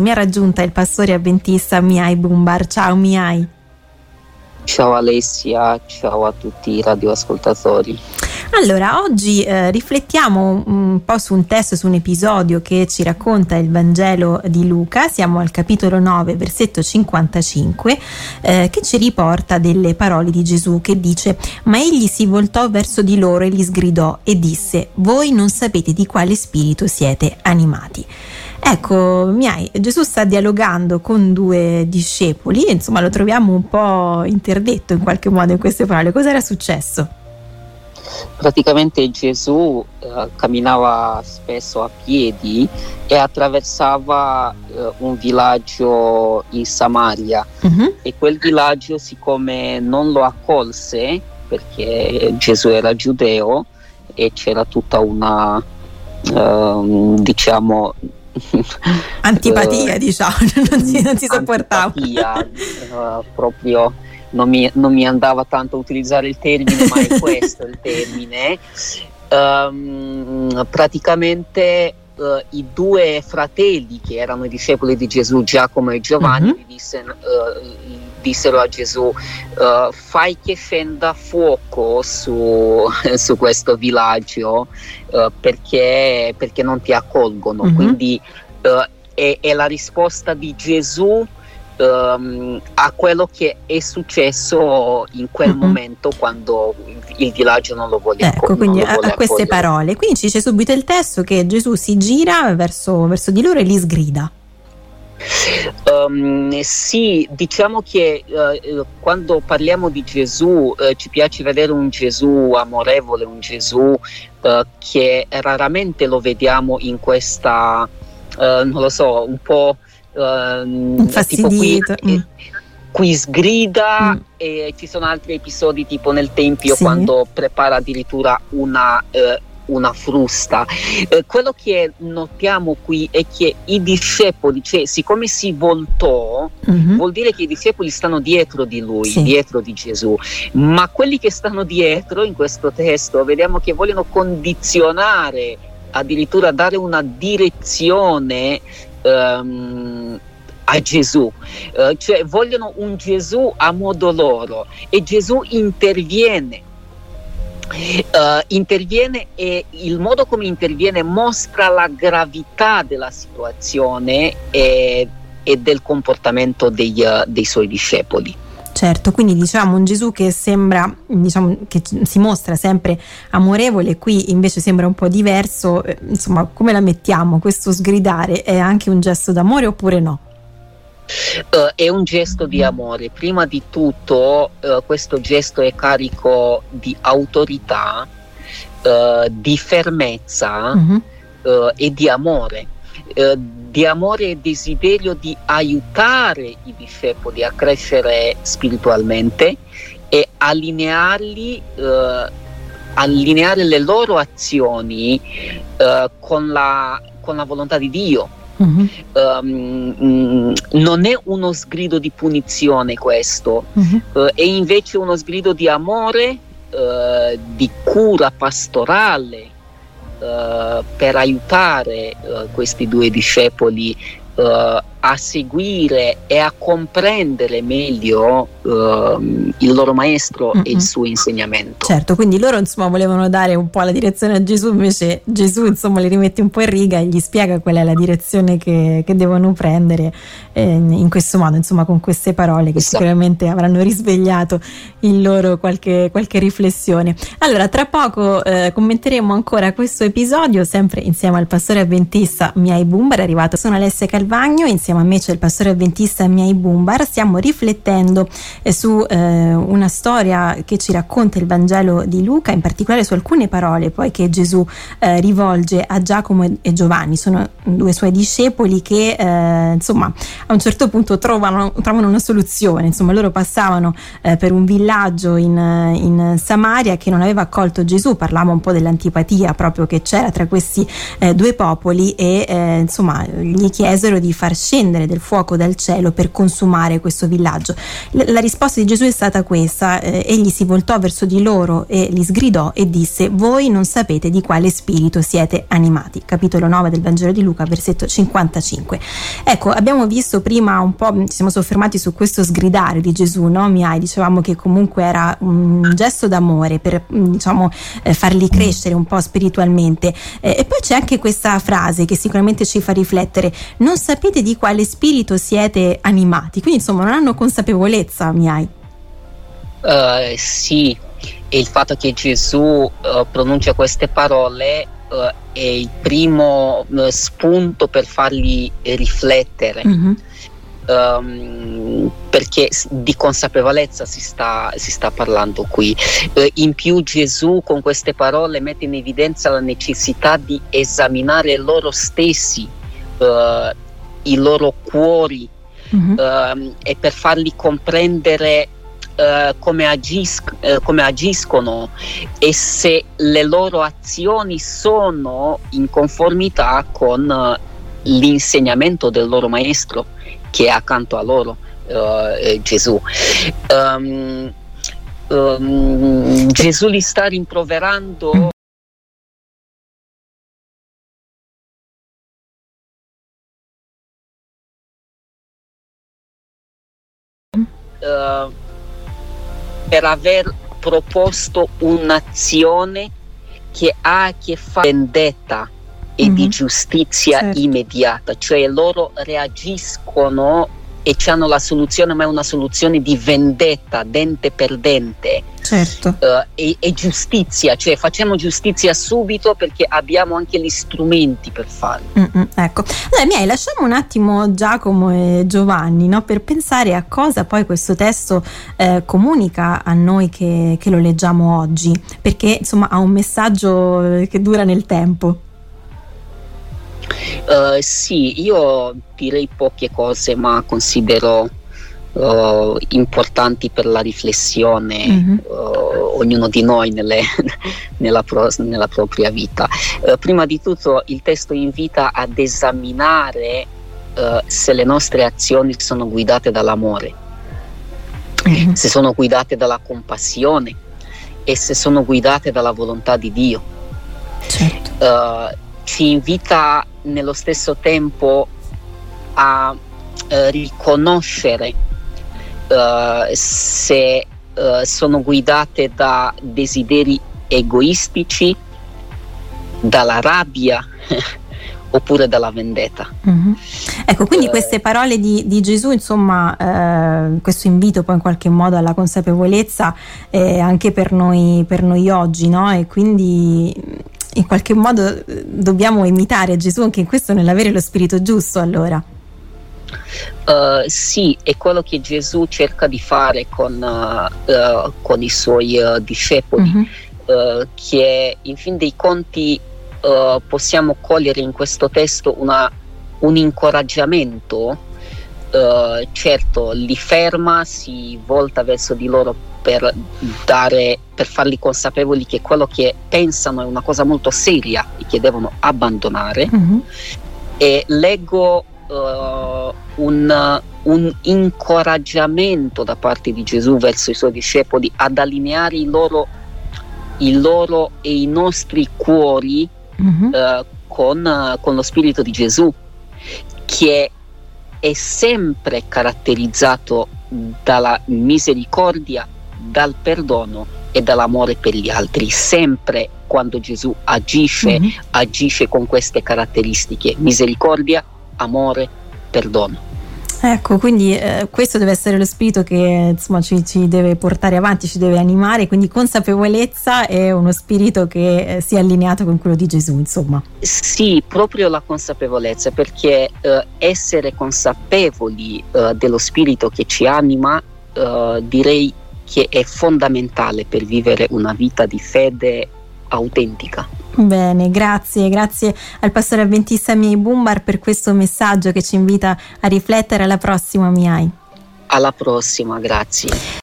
Mi ha raggiunta il pastore avventista Miai Bumbar. Ciao Miai. Ciao Alessia, ciao a tutti i radioascoltatori. Allora, oggi eh, riflettiamo un po' su un testo, su un episodio che ci racconta il Vangelo di Luca, siamo al capitolo 9, versetto 55, eh, che ci riporta delle parole di Gesù che dice, ma egli si voltò verso di loro e li sgridò e disse, voi non sapete di quale spirito siete animati. Ecco, Miai, Gesù sta dialogando con due discepoli, insomma lo troviamo un po' interdetto in qualche modo in queste parole. Cosa era successo? Praticamente Gesù eh, camminava spesso a piedi e attraversava eh, un villaggio in Samaria uh-huh. e quel villaggio siccome non lo accolse perché Gesù era giudeo e c'era tutta una uh, diciamo antipatia, uh, diciamo, non si, non si sopportava. Uh, proprio non mi, non mi, andava tanto a utilizzare il termine, ma è questo il termine. Um, praticamente uh, i due fratelli che erano i discepoli di Gesù, Giacomo e Giovanni, uh-huh. dissero, uh, dissero, a Gesù: uh, Fai che scenda fuoco su, su questo villaggio perché, perché, non ti accolgono. Uh-huh. Quindi è, è, la risposta di Gesù. Um, a quello che è successo in quel uh-huh. momento quando il villaggio non lo vuole ecco quindi a, a, queste parole quindi ci dice subito il testo che Gesù si gira verso, verso di loro e li sgrida Um, sì, diciamo che uh, quando parliamo di Gesù uh, ci piace vedere un Gesù amorevole, un Gesù uh, che raramente lo vediamo in questa, non lo so, un po' tipo qui, mm qui sgrida mm. e ci sono altri episodi tipo nel Tempio sì. quando prepara addirittura una, una frusta. Eh, quello che notiamo qui è che i discepoli, cioè siccome si voltò, mm-hmm. vuol dire che i discepoli stanno dietro di lui, sì. dietro di Gesù, ma quelli che stanno dietro in questo testo vediamo che vogliono condizionare, addirittura dare una direzione. Um, a Gesù, uh, cioè vogliono un Gesù a modo loro e Gesù interviene. Uh, interviene e il modo come interviene mostra la gravità della situazione e, e del comportamento dei, uh, dei suoi discepoli. Certo, quindi diciamo un Gesù che sembra, diciamo, che si mostra sempre amorevole, qui invece sembra un po' diverso, insomma come la mettiamo? Questo sgridare è anche un gesto d'amore oppure no? Uh, è un gesto di amore. Prima di tutto, uh, questo gesto è carico di autorità, uh, di fermezza mm-hmm. e di amore. di amore e desiderio di aiutare i discepoli a crescere spiritualmente e allinearli, allineare le loro azioni con la, con la volontà di Dio Uh-huh. Um, non è uno sgrido di punizione questo, uh-huh. uh, è invece uno sgrido di amore, uh, di cura pastorale uh, per aiutare questi due discepoli a seguire e a comprendere meglio uh, il loro maestro mm-hmm. e il suo insegnamento. Certo, quindi loro insomma volevano dare un po' la direzione a Gesù, invece Gesù insomma li rimette un po' in riga e gli spiega qual è la direzione che, che devono prendere eh, in questo modo, insomma con queste parole che esatto. sicuramente avranno risvegliato in loro qualche, qualche riflessione. Allora, tra poco eh, commenteremo ancora questo episodio, sempre insieme al pastore avventista Miai Bumbar, è arrivato, sono Alessia Calvagno, insieme insieme a me c'è il pastore avventista Miai Bumbar, stiamo riflettendo eh, su eh, una storia che ci racconta il Vangelo di Luca, in particolare su alcune parole poi che Gesù eh, rivolge a Giacomo e, Giovanni, sono due suoi discepoli che eh, insomma a un certo punto trovano, trovano una soluzione, insomma loro passavano eh, per un villaggio in, in, Samaria che non aveva accolto Gesù, parlava un po' dell'antipatia proprio che c'era tra questi due popoli e insomma gli chiesero di far scendere del fuoco dal cielo per consumare questo villaggio. L- la risposta di Gesù è stata questa, eh, egli si voltò verso di loro e li sgridò e disse voi non sapete di quale spirito siete animati. Capitolo 9 del Vangelo di Luca, versetto 55. Ecco, abbiamo visto prima un po', ci siamo soffermati su questo sgridare di Gesù, no? Miai, dicevamo che comunque era un gesto d'amore per diciamo, eh, farli crescere un po' spiritualmente. Eh, e poi c'è anche questa frase che sicuramente ci fa riflettere, non sapete di quale spirito siete animati, quindi insomma non hanno consapevolezza, Miai. Uh, sì, e il fatto che Gesù uh, pronuncia queste parole uh, è il primo spunto per farli riflettere. Mm-hmm um, perché di consapevolezza si sta, si sta parlando qui. Uh, in più Gesù con queste parole mette in evidenza la necessità di esaminare loro stessi, uh, i loro cuori mm-hmm. uh, e per farli comprendere Uh, come, agisc- uh, come, agiscono e se le loro azioni sono in conformità con uh, l'insegnamento del loro maestro che è accanto a loro Gesù. Um, um, Gesù li sta rimproverando. Uh, per aver proposto un'azione che ha a che fare con vendetta e mm-hmm. di giustizia certo. immediata, cioè loro reagiscono e hanno la soluzione, ma è una soluzione di vendetta, dente per dente. Certo. Uh, e, e, giustizia, cioè facciamo giustizia subito perché abbiamo anche gli strumenti per farlo. Mm-mm, ecco, allora Miei, lasciamo un attimo Giacomo e Giovanni no, per pensare a cosa poi questo testo eh, comunica a noi che, che lo leggiamo oggi, perché insomma ha un messaggio che dura nel tempo. Uh, sì, io direi poche cose, ma considero uh, importanti per la riflessione mm-hmm. uh, ognuno di noi nelle, nella, pro, nella, propria vita. prima di tutto il testo invita ad esaminare se le nostre azioni sono guidate dall'amore, mm-hmm. se sono guidate dalla compassione e se sono guidate dalla volontà di Dio. Certo. ci invita nello stesso tempo a eh, riconoscere eh, se eh, sono guidate da desideri egoistici, dalla rabbia oppure dalla vendetta. Mm-hmm. Ecco, quindi eh, queste parole di, di Gesù, insomma, eh, questo invito poi in qualche modo alla consapevolezza eh, anche per noi, per noi oggi, no? E quindi in qualche modo eh, dobbiamo imitare Gesù anche in questo nell'avere lo spirito giusto allora. Uh, sì, è quello che Gesù cerca di fare con, uh, uh, con i suoi discepoli, mm-hmm. che in fin dei conti possiamo cogliere in questo testo una, un incoraggiamento, certo li ferma, si volta verso di loro per, dare, per farli consapevoli che quello che pensano è una cosa molto seria e che devono abbandonare. Mm-hmm. E leggo uh, un, un, incoraggiamento da parte di Gesù verso i suoi discepoli ad allineare i loro, i loro e i nostri cuori mm-hmm. uh, con, uh, con lo spirito di Gesù, che è sempre caratterizzato dalla misericordia dal perdono e dall'amore per gli altri. Sempre quando Gesù agisce, mm-hmm. agisce con queste caratteristiche, misericordia, amore, perdono. Ecco, quindi eh, questo deve essere lo spirito che insomma, ci, ci, deve portare avanti, ci deve animare, quindi consapevolezza è uno spirito che eh, sia allineato con quello di Gesù, insomma. Sì, proprio la consapevolezza, perché eh, essere consapevoli eh, dello spirito che ci anima, eh, direi che è fondamentale per vivere una vita di fede autentica. Bene, grazie, grazie al pastore avventista Miei Bumbar per questo messaggio che ci invita a riflettere alla prossima Miai. Alla prossima, grazie.